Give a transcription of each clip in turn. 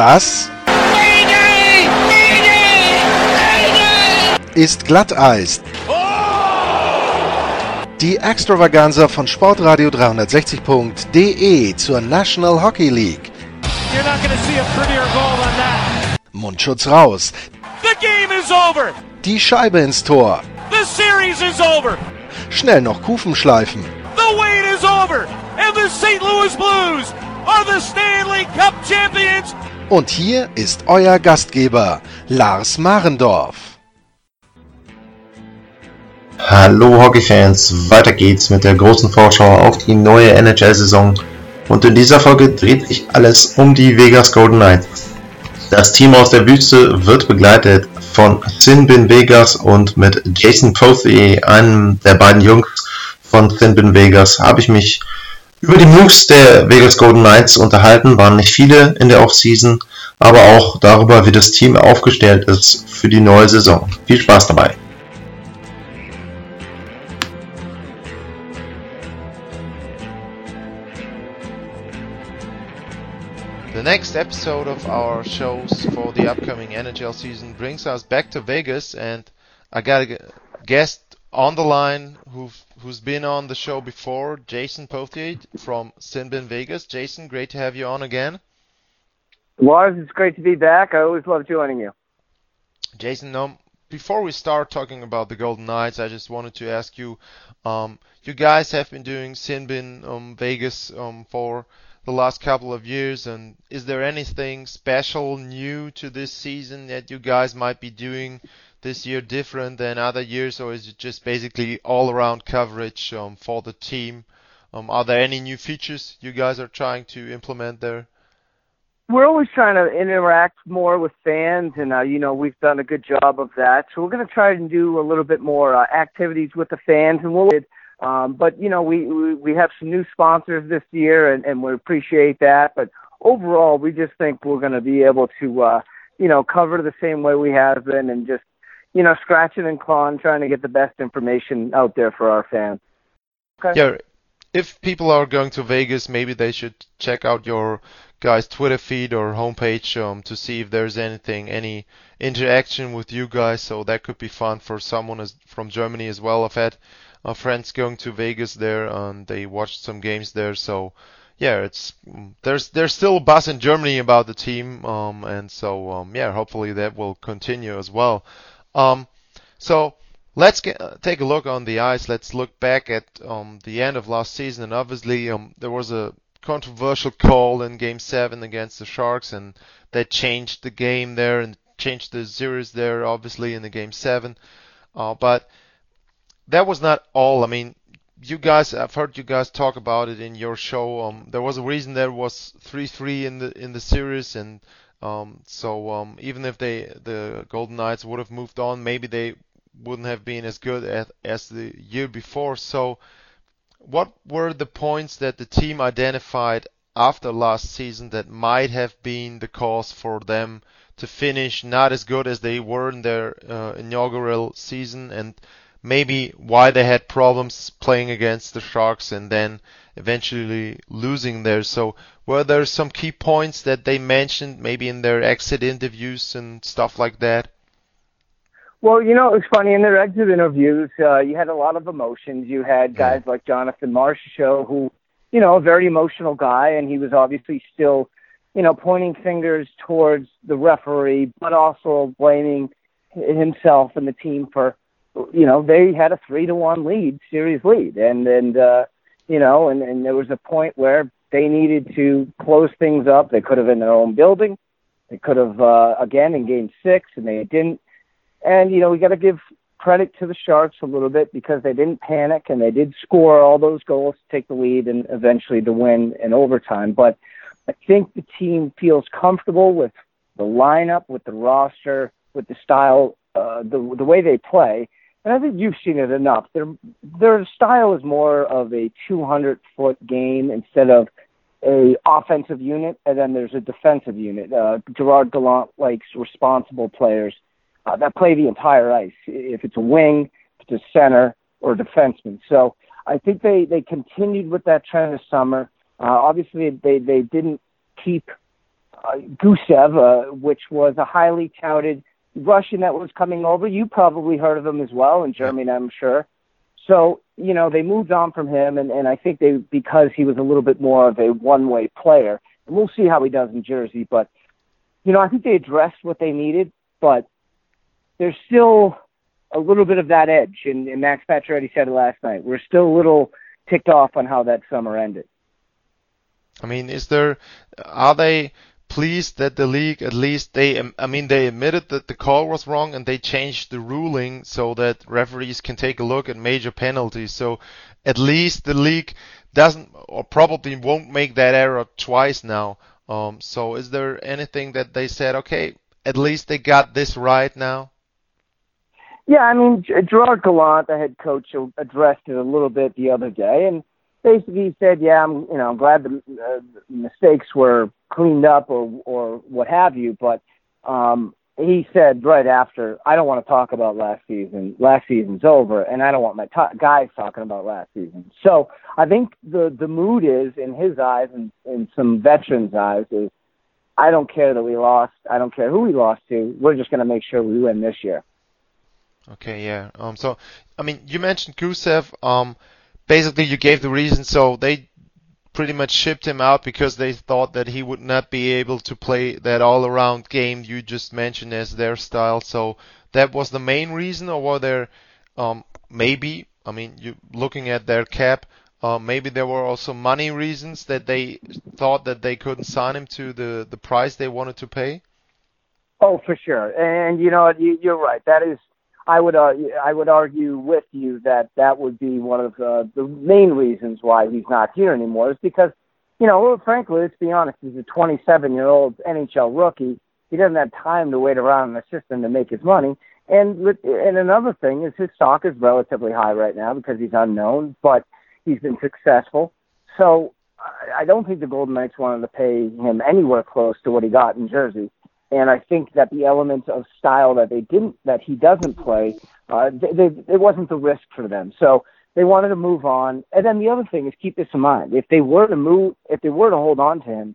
Das ist Glatteis. Die Extravaganza von Sportradio 360.de zur National Hockey League. You're not going to see a prettier goal than that. Mundschutz raus. The game is over. Die Scheibe ins Tor. The series is over. Schnell noch Kufen schleifen. Und hier ist euer Gastgeber, Lars Marendorf. Hallo Hockeyfans, weiter geht's mit der großen Vorschau auf die neue NHL-Saison. Und in dieser Folge dreht sich alles um die Vegas Golden Knights. Das Team aus der Wüste wird begleitet von Sinbin Vegas und mit Jason Pothier, einem der beiden Jungs von Sinbin Vegas, habe ich mich über die Moves der Vegas Golden Knights unterhalten. Waren nicht viele in der Offseason, aber auch darüber, wie das Team aufgestellt ist für die neue Saison. Viel Spaß dabei! The next episode of our shows for the upcoming NHL season brings us back to Vegas, and I got a guest on the line who who's been on the show before, Jason Pothier from Sinbin Vegas. Jason, great to have you on again. Lars, it's great to be back. I always love joining you. Jason, um, before we start talking about the Golden Knights, I just wanted to ask you, um, you guys have been doing Sinbin um, Vegas um, for the last couple of years, and is there anything special new to this season that you guys might be doing this year different than other years, or is it just basically all around coverage um, for the team? Um, are there any new features you guys are trying to implement there? We're always trying to interact more with fans, and uh, you know we've done a good job of that. So we're going to try and do a little bit more uh, activities with the fans, and we'll um, but you know, we, we we have some new sponsors this year, and, and we appreciate that. But overall, we just think we're going to be able to, uh, you know, cover the same way we have been, and just, you know, scratching and clawing, trying to get the best information out there for our fans. Okay. Yeah, if people are going to Vegas, maybe they should check out your guys' Twitter feed or homepage um, to see if there's anything, any interaction with you guys. So that could be fun for someone as, from Germany as well. I've had uh, friends going to Vegas there and they watched some games there. So yeah, it's there's there's still a buzz in Germany about the team, um, and so um, yeah, hopefully that will continue as well. Um, so let's get, uh, take a look on the ice. Let's look back at um, the end of last season, and obviously um, there was a controversial call in Game Seven against the Sharks, and that changed the game there and changed the series there, obviously in the Game Seven. Uh, but that was not all. I mean, you guys, I've heard you guys talk about it in your show. Um, there was a reason there was 3-3 in the in the series, and um, so um, even if they the Golden Knights would have moved on, maybe they wouldn't have been as good as, the year before. So, what were the points that the team identified after last season that might have been the cause for them to finish not as good as they were in their uh, inaugural season and maybe why they had problems playing against the Sharks and then eventually losing there. So were there some key points that they mentioned maybe in their exit interviews and stuff like that? Well, you know, it was funny in their exit interviews. Uh, you had a lot of emotions. You had guys yeah. like Jonathan Marchessault, who, you know, a very emotional guy, and he was obviously still, you know, pointing fingers towards the referee, but also blaming himself and the team for you know, they had a three to one lead, series lead, and and uh, you know, and and there was a point where they needed to close things up. They could have in their own building. They could have uh, again in Game Six, and they didn't. And you know, we got to give credit to the Sharks a little bit because they didn't panic and they did score all those goals to take the lead and eventually to win in overtime. But I think the team feels comfortable with the lineup, with the roster, with the style, uh, the the way they play and I think you've seen it enough. Their their style is more of a 200 foot game instead of a offensive unit, and then there's a defensive unit. Uh, Gerard Gallant likes responsible players uh, that play the entire ice. If it's a wing, if it's a center, or a defenseman. So I think they they continued with that trend this summer. Uh, obviously, they they didn't keep uh, Gusev, uh, which was a highly touted Russian that was coming over. You probably heard of him as well in Germany, I'm sure. So, you know, they moved on from him, and, and I think they, because he was a little bit more of a one way player, and we'll see how he does in Jersey, but, you know, I think they addressed what they needed, but there's still a little bit of that edge, and, and Max Pacioretty said it last night. We're still a little ticked off on how that summer ended. I mean, is there, are they, pleased that the league at least they I mean they admitted that the call was wrong and they changed the ruling so that referees can take a look at major penalties. So at least the league doesn't or probably won't make that error twice now. Um, so is there anything that they said okay at least they got this right now? Yeah, I mean Gerard Gallant, the head coach, addressed it a little bit the other day, and basically said, "Yeah, I'm you know I'm glad the, uh, the mistakes were cleaned up or or what have you," but um, he said right after, "I don't want to talk about last season. Last season's over, and I don't want my t- guys talking about last season." So I think the the mood is in his eyes and in some veterans' eyes is, "I don't care that we lost. I don't care who we lost to. We're just going to make sure we win this year." Okay, yeah. Um, so I mean, you mentioned Gusev. Um, basically you gave the reason, so they pretty much shipped him out because they thought that he would not be able to play that all-around game you just mentioned as their style. So that was the main reason, or were there um, maybe? I mean, you looking at their cap, uh, maybe there were also money reasons that they thought that they couldn't sign him to the the price they wanted to pay. Oh, for sure, and you know you, you're right. That is I would uh, I would argue with you that that would be one of uh, the main reasons why he's not here anymore is because, you know, frankly, let's be honest, he's a 27 year old NHL rookie. He doesn't have time to wait around in the system to make his money. And and another thing is his stock is relatively high right now because he's unknown, but he's been successful. So I don't think the Golden Knights wanted to pay him anywhere close to what he got in Jersey and I think that the elements of style that they didn't that he doesn't play, uh, they, they, it wasn't the risk for them. So they wanted to move on. And then the other thing is keep this in mind: if they were to move, if they were to hold on to him,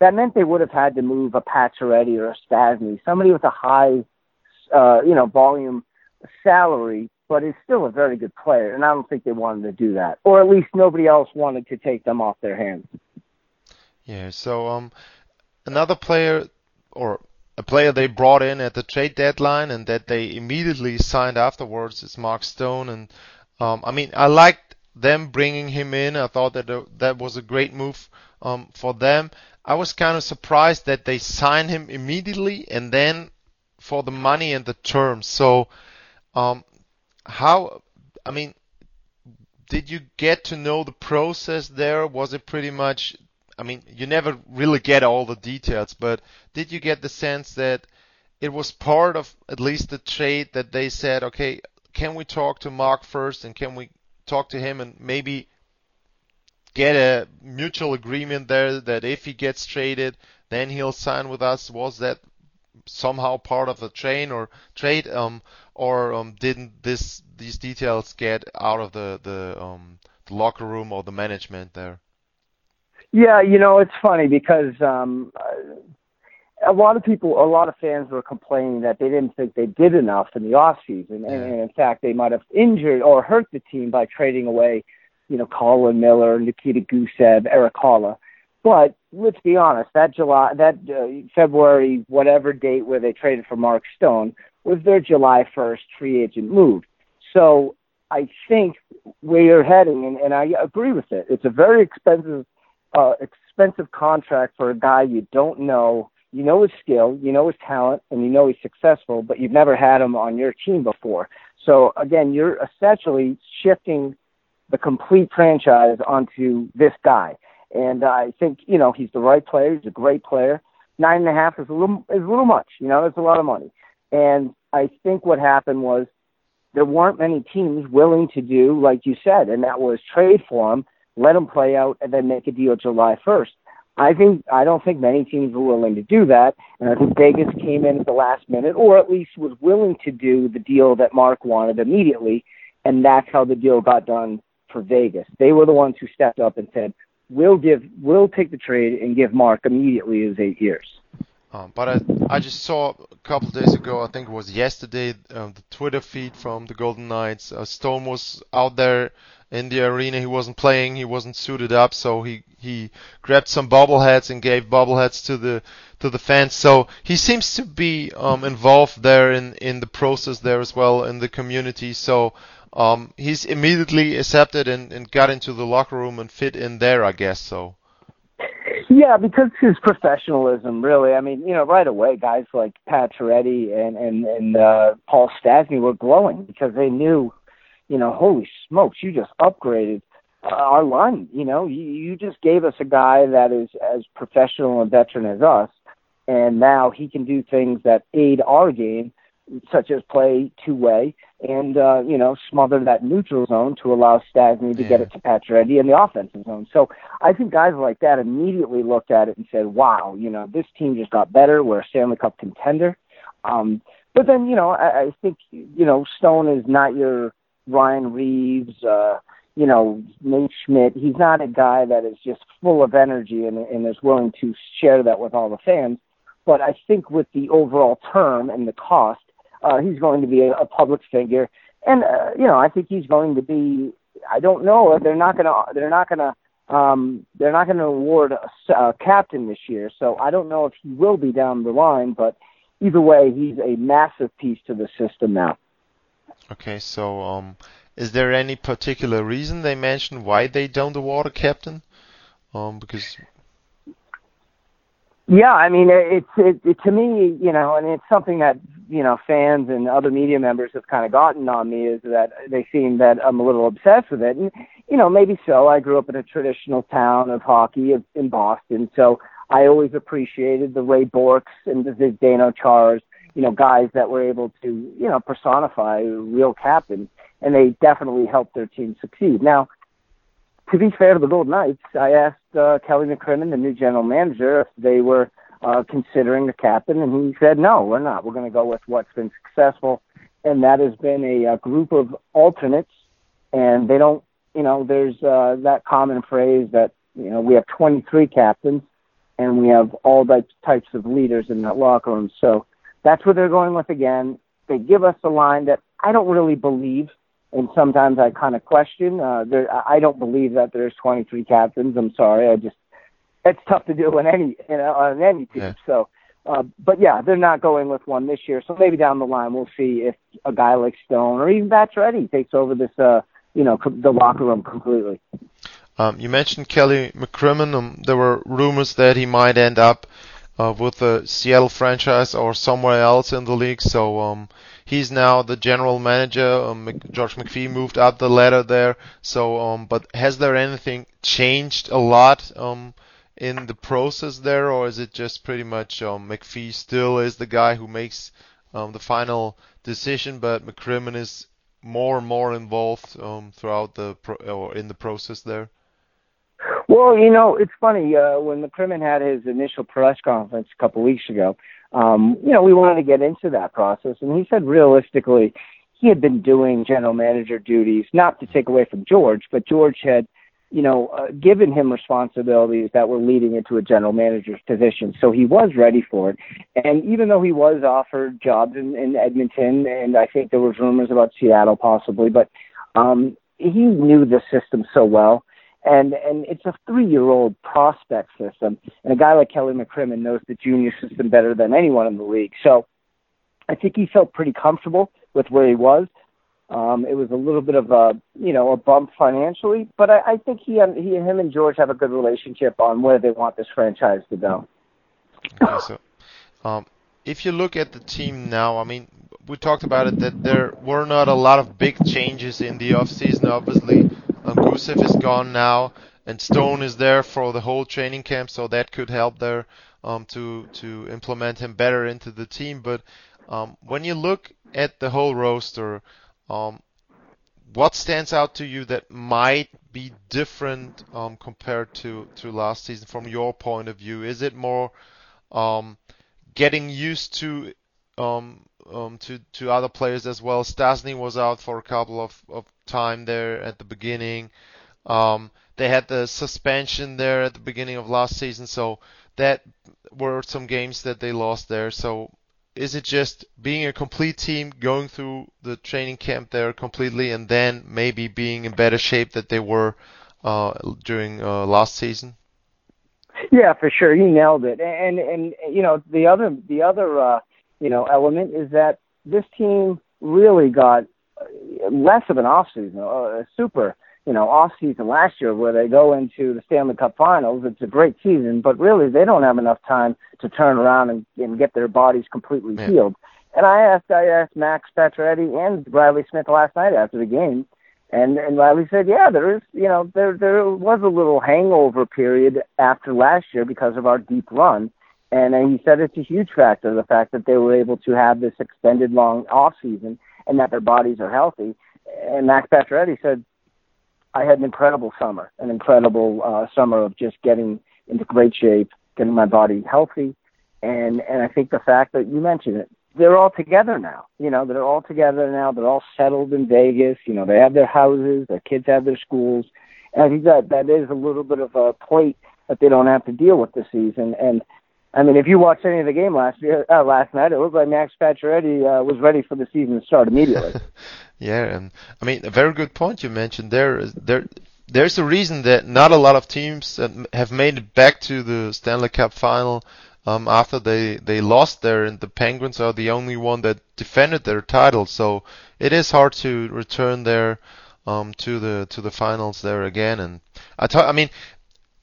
that meant they would have had to move a Pacioretty or a Stastny, somebody with a high, uh, you know, volume salary, but is still a very good player. And I don't think they wanted to do that, or at least nobody else wanted to take them off their hands. Yeah. So um, another player or a player they brought in at the trade deadline and that they immediately signed afterwards is Mark Stone. And um, I mean, I liked them bringing him in. I thought that uh, that was a great move um, for them. I was kind of surprised that they signed him immediately and then for the money and the terms. So, um, how? I mean, did you get to know the process there? Was it pretty much I mean, you never really get all the details, but did you get the sense that it was part of at least the trade that they said, okay, can we talk to Mark first and can we talk to him and maybe get a mutual agreement there that if he gets traded, then he'll sign with us? Was that somehow part of the train or trade, um, or um, didn't this these details get out of the the, um, the locker room or the management there? Yeah, you know, it's funny because um, a lot of people, a lot of fans were complaining that they didn't think they did enough in the off season, and, and in fact, they might have injured or hurt the team by trading away, you know, Colin Miller, Nikita Gusev, Erik Haula. But let's be honest, that July, that uh, February, whatever date where they traded for Mark Stone was their July 1st free agent move. So I think where you're heading, and, and I agree with it, it's a very expensive uh, expensive contract for a guy you don't know. You know his skill, you know his talent, and you know he's successful, but you've never had him on your team before. So again, you're essentially shifting the complete franchise onto this guy. And I think you know he's the right player. He's a great player. Nine and a half is a little is a little much. You know, it's a lot of money. And I think what happened was there weren't many teams willing to do like you said, and that was trade for him let them play out, and then make a deal July 1st. I think I don't think many teams were willing to do that, and I think Vegas came in at the last minute, or at least was willing to do the deal that Mark wanted immediately, and that's how the deal got done for Vegas. They were the ones who stepped up and said, "We'll give, we'll take the trade and give Mark immediately his eight years." Um, but I, I just saw a couple days ago, I think it was yesterday, um, the Twitter feed from the Golden Knights. Uh, Stone was out there in the arena. He wasn't playing. He wasn't suited up, so he he grabbed some bobbleheads and gave bobbleheads to the to the fans. So he seems to be um, involved there in in the process there as well in the community. So um, he's immediately accepted and, and got into the locker room and fit in there, I guess. So. Yeah, because his professionalism, really. I mean, you know, right away, guys like Pat Pacioretty and and and uh, Paul Stastny were glowing because they knew, you know, holy smokes, you just upgraded uh, our line. You know, you, you just gave us a guy that is as professional and veteran as us, and now he can do things that aid our game such as play two way and uh, you know smother that neutral zone to allow Stastny to yeah. get it to Pacioretty in the offensive zone. So I think guys like that immediately looked at it and said, "Wow, you know this team just got better. We're a Stanley Cup contender." Um, but then you know I, I think you know Stone is not your Ryan Reaves, Uh, you know, Nate Schmidt, he's not a guy that is just full of energy and, and is willing to share that with all the fans. But I think with the overall term and the cost, uh, he's going to be a, a public figure, and uh, you know, I think he's going to be. I don't know. They're not going to. They're not going to. Um, they're not going to award a, a captain this year, so I don't know if he will be down the line. But either way, he's a massive piece to the system now. Okay, so um, is there any particular reason they mentioned why they don't award a captain? Um, because yeah, I mean, it's it, it to me, you know, and it's something that you know fans and other media members have kind of gotten on me is that they seem that I'm a little obsessed with it, and you know, maybe so. I grew up in a traditional town of hockey in Boston, so I always appreciated the Ray Bourques and the Zdeno Chars, you know, guys that were able to you know personify real captains, and they definitely helped their team succeed. Now to be fair to the Golden Knights, I asked uh, Kelly McCrimmon, the new general manager, if they were uh, considering a captain, and he said, no, we're not. We're going to go with what's been successful, and that has been a, a group of alternates, and they don't, you know, there's uh, that common phrase that, you know, we have 23 captains, and we have all types of leaders in that locker room. So that's what they're going with again. They give us a line that I don't really believe and sometimes I kind of question. Uh, there, I don't believe that there's 23 captains. I'm sorry. I just it's tough to do on any you know on any team. Yeah. So, uh, but yeah, they're not going with one this year. So maybe down the line we'll see if a guy like Stone or even Pacioretty takes over this uh you know the locker room completely. Um, you mentioned Kelly McCrimmon. Um, there were rumors that he might end up uh, with the Seattle franchise or somewhere else in the league. So um, he's now the general manager. Um, George McPhee moved up the ladder there. So, um, but has there anything changed a lot um, in the process there, or is it just pretty much um, McPhee still is the guy who makes um, the final decision, but McCrimmon is more and more involved um, throughout the pro- or in the process there? Well, you know, it's funny. Uh, when McCrimmon had his initial press conference a couple weeks ago, um, you know, we wanted to get into that process, and he said realistically, he had been doing general manager duties, not to take away from George, but George had, you know, uh, given him responsibilities that were leading into a general manager's position. So he was ready for it. And even though he was offered jobs in, in Edmonton, and I think there was rumors about Seattle possibly, but um, he knew the system so well and and it's a three year old prospect system and a guy like Kelly McCrimmon knows the junior system better than anyone in the league. So I think he felt pretty comfortable with where he was. Um, it was a little bit of a you know a bump financially, but I, I think he and he him and George have a good relationship on where they want this franchise to go. Okay, so um, if you look at the team now, I mean, we talked about it that there were not a lot of big changes in the offseason. Obviously, um, Gusev is gone now, and Stone is there for the whole training camp, so that could help there um, to to implement him better into the team. But um, when you look at the whole roster, um, what stands out to you that might be different um, compared to to last season from your point of view? Is it more um, getting used to um, um, to to other players as well. Stastny was out for a couple of, of time there at the beginning. Um, they had the suspension there at the beginning of last season, so that were some games that they lost there. So is it just being a complete team, going through the training camp there completely, and then maybe being in better shape that they were uh, during uh, last season? Yeah, for sure, you nailed it. And and you know the other the other uh, you know element is that this team really got less of an off season, a super you know off season last year where they go into the Stanley Cup Finals. It's a great season, but really they don't have enough time to turn around and, and get their bodies completely yeah. healed. And I asked I asked Max Pacioretty and Riley Smith last night after the game, and and Riley said, yeah, there is you know there there was a little hangover period after last year because of our deep run. And he said it's a huge factor, the fact that they were able to have this extended long off season and that their bodies are healthy. And Max Pacioretty said, I had an incredible summer, an incredible uh, summer of just getting into great shape, getting my body healthy, and and I think the fact that you mentioned it, they're all together now. You know, they're all together now. They're all settled in Vegas. You know, they have their houses, their kids have their schools, and I think that that is a little bit of a plate that they don't have to deal with this season. And I mean, if you watched any of the game last year, uh, last night, it looked like Max Pacioretty uh, was ready for the season to start immediately. yeah, and I mean, a very good point you mentioned there. There, there's a reason that not a lot of teams have made it back to the Stanley Cup final um, after they they lost there, and the Penguins are the only one that defended their title. So it is hard to return there um, to the to the finals there again. And I talk, I mean,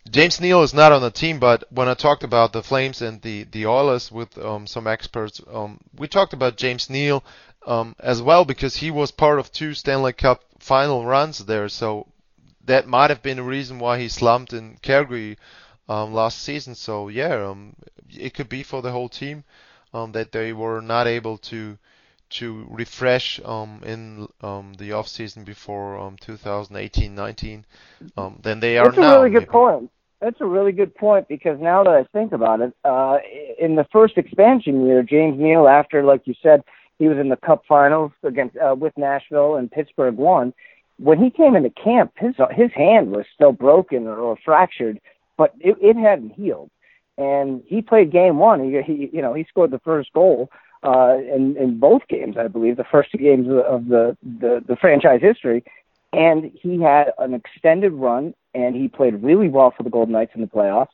James Neal is not on the team, but when I talked about the Flames and the the Oilers with um, some experts, um, we talked about James Neal um, as well because he was part of two Stanley Cup final runs there. So that might have been a reason why he slumped in Calgary um, last season. So yeah, um, it could be for the whole team um, that they were not able to to refresh um, in um, the off season before um, 2018-19 um, than they are now. That's a really good maybe. point. That's a really good point because now that I think about it, uh, in the first expansion year, James Neal, after like you said, he was in the Cup Finals against uh, with Nashville and Pittsburgh won. When he came into camp, his his hand was still broken or, or fractured, but it, it hadn't healed. And he played game one. He, he you know he scored the first goal uh, in in both games, I believe, the first two games of the the, the franchise history. And he had an extended run and he played really well for the Golden Knights in the playoffs.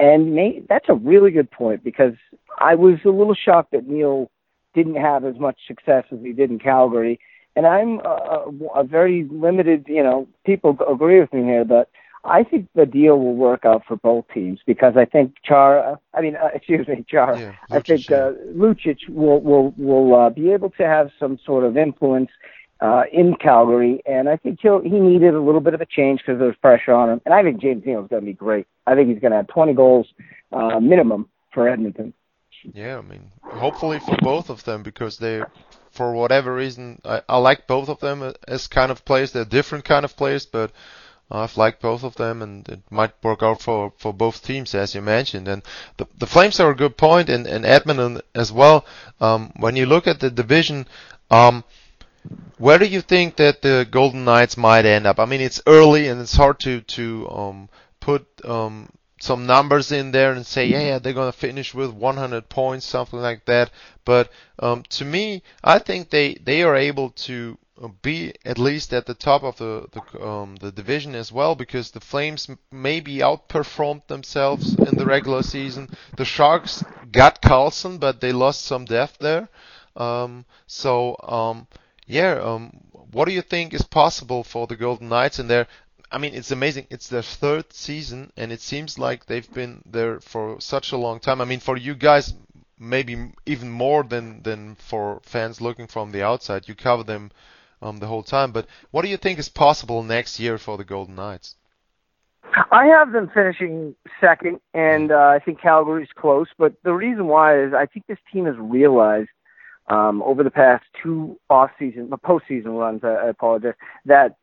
And Nate, that's a really good point because I was a little shocked that Neal didn't have as much success as he did in Calgary. And I'm a, a very limited, you know, people agree with me here, but I think the deal will work out for both teams because I think Char, I mean, uh, excuse me, Char, yeah, I think uh, Lucic will will will uh, be able to have some sort of influence uh, in Calgary, and I think he'll, he needed a little bit of a change because there was pressure on him. And I think James Neal is going to be great. I think he's going to have 20 goals uh, minimum for Edmonton. Yeah, I mean, hopefully for both of them because they, for whatever reason, I, I like both of them as kind of players. They're different kind of players, but I've liked both of them, and it might work out for, for both teams, as you mentioned. And the, the Flames are a good point, and, and Edmonton as well. Um, when you look at the division, um, where do you think that the Golden Knights might end up? I mean, it's early and it's hard to to um, put um, some numbers in there and say, yeah, yeah, they're gonna finish with 100 points, something like that. But um, to me, I think they they are able to uh, be at least at the top of the the, um, the division as well because the Flames maybe outperformed themselves in the regular season. The Sharks got Karlsson, but they lost some depth there. Um, so um, yeah, um, what do you think is possible for the Golden Knights in there? I mean, it's amazing. It's their third season, and it seems like they've been there for such a long time. I mean, for you guys, maybe even more than than for fans looking from the outside. You cover them um, the whole time. But what do you think is possible next year for the Golden Knights? I have them finishing second, and uh, I think Calgary's close. But the reason why is I think this team has realized um, over the past two off season, the postseason runs, I, I apologize, that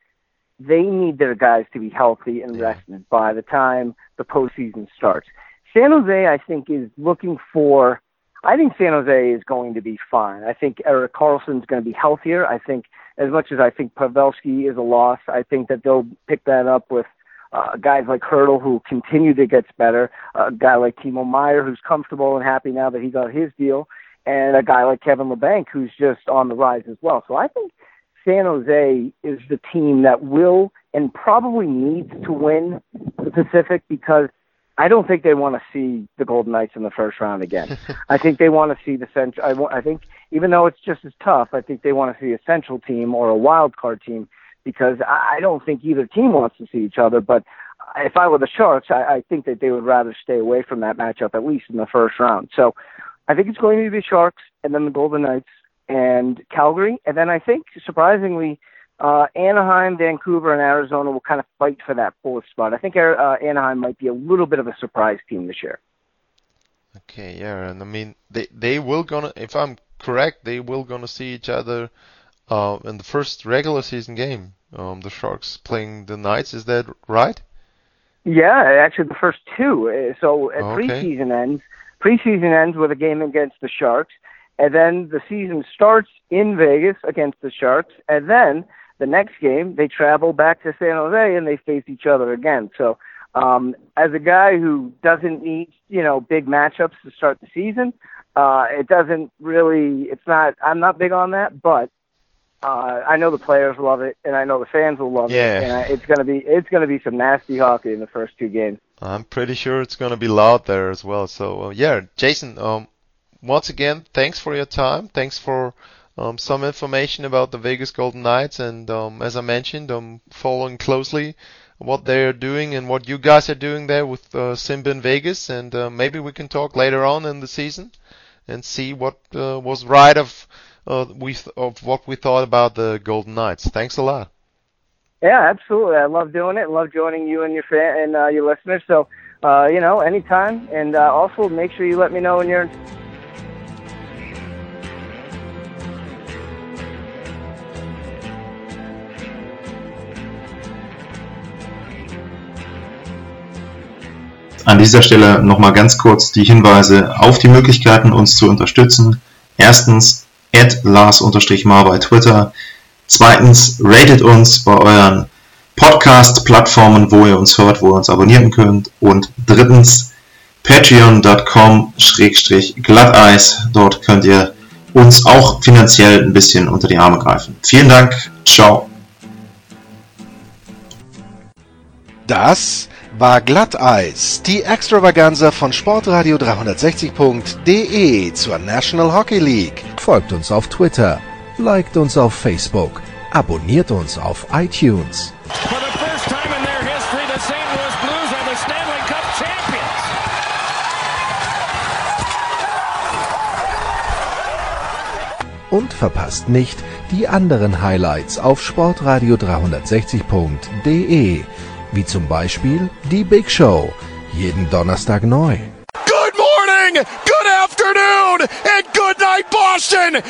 they need their guys to be healthy and rested by the time the postseason starts. San Jose, I think, is looking for I think San Jose is going to be fine. I think Erik Karlsson's going to be healthier. I think as much as I think Pavelski is a loss, I think that they'll pick that up with uh, guys like Hertl, who continue to get better, a guy like Timo Meier, who's comfortable and happy now that he got his deal, and a guy like Kevin Labanc who's just on the rise as well. So I think San Jose is the team that will and probably needs to win the Pacific because I don't think they want to see the Golden Knights in the first round again. I think they want to see the central. I, I think even though it's just as tough, I think they want to see a central team or a wild card team because I, I don't think either team wants to see each other. But if I were the Sharks, I, I think that they would rather stay away from that matchup at least in the first round. So I think it's going to be the Sharks and then the Golden Knights and Calgary, and then I think surprisingly. Uh, Anaheim, Vancouver, and Arizona will kind of fight for that fourth spot. I think uh, Anaheim might be a little bit of a surprise team this year. Okay, yeah, and I mean they they will gonna if I'm correct, they will gonna see each other uh, in the first regular season game. Um, the Sharks playing the Knights, is that right? Yeah, actually the first two. Uh, so at Okay. preseason ends. Preseason ends with a game against the Sharks, and then the season starts in Vegas against the Sharks, and then the next game they travel back to San Jose and they face each other again. So, um, as a guy who doesn't need you know big matchups to start the season, uh, it doesn't really. It's not. I'm not big on that, but uh, I know the players love it, and I know the fans will love Yeah. it, and it's gonna be it's gonna be some nasty hockey in the first two games. I'm pretty sure it's gonna be loud there as well. So uh, yeah, Jason, um, once again, thanks for your time. Thanks for um, some information about the Vegas Golden Knights, and um, as I mentioned, I'm following closely what they're doing and what you guys are doing there with uh, Sinbin Vegas, and uh, maybe we can talk later on in the season and see what uh, was right of uh, we th- of what we thought about the Golden Knights. Thanks a lot. Yeah, absolutely. I love doing it. Love joining you and your fan and uh, your listeners. So, uh, you know, anytime. And uh, also make sure you let me know when you're. An dieser Stelle nochmal ganz kurz die Hinweise auf die Möglichkeiten, uns zu unterstützen. Erstens, at Lars-Mar bei Twitter. Zweitens, ratet uns bei euren Podcast-Plattformen, wo ihr uns hört, wo ihr uns abonnieren könnt. Und drittens, patreon.com-glatteis. Dort könnt ihr uns auch finanziell ein bisschen unter die Arme greifen. Vielen Dank. Ciao. Das war Glatteis, die Extravaganza von Sportradio 360.de zur National Hockey League. Folgt uns auf Twitter, liked uns auf Facebook, abonniert uns auf iTunes. For the first time in their history, the St. Louis Blues are the Stanley Cup champions. Und verpasst nicht die anderen Highlights auf Sportradio 360.de, wie zum Beispiel die Big Show, jeden Donnerstag neu. Good morning, good afternoon, and good night, Boston!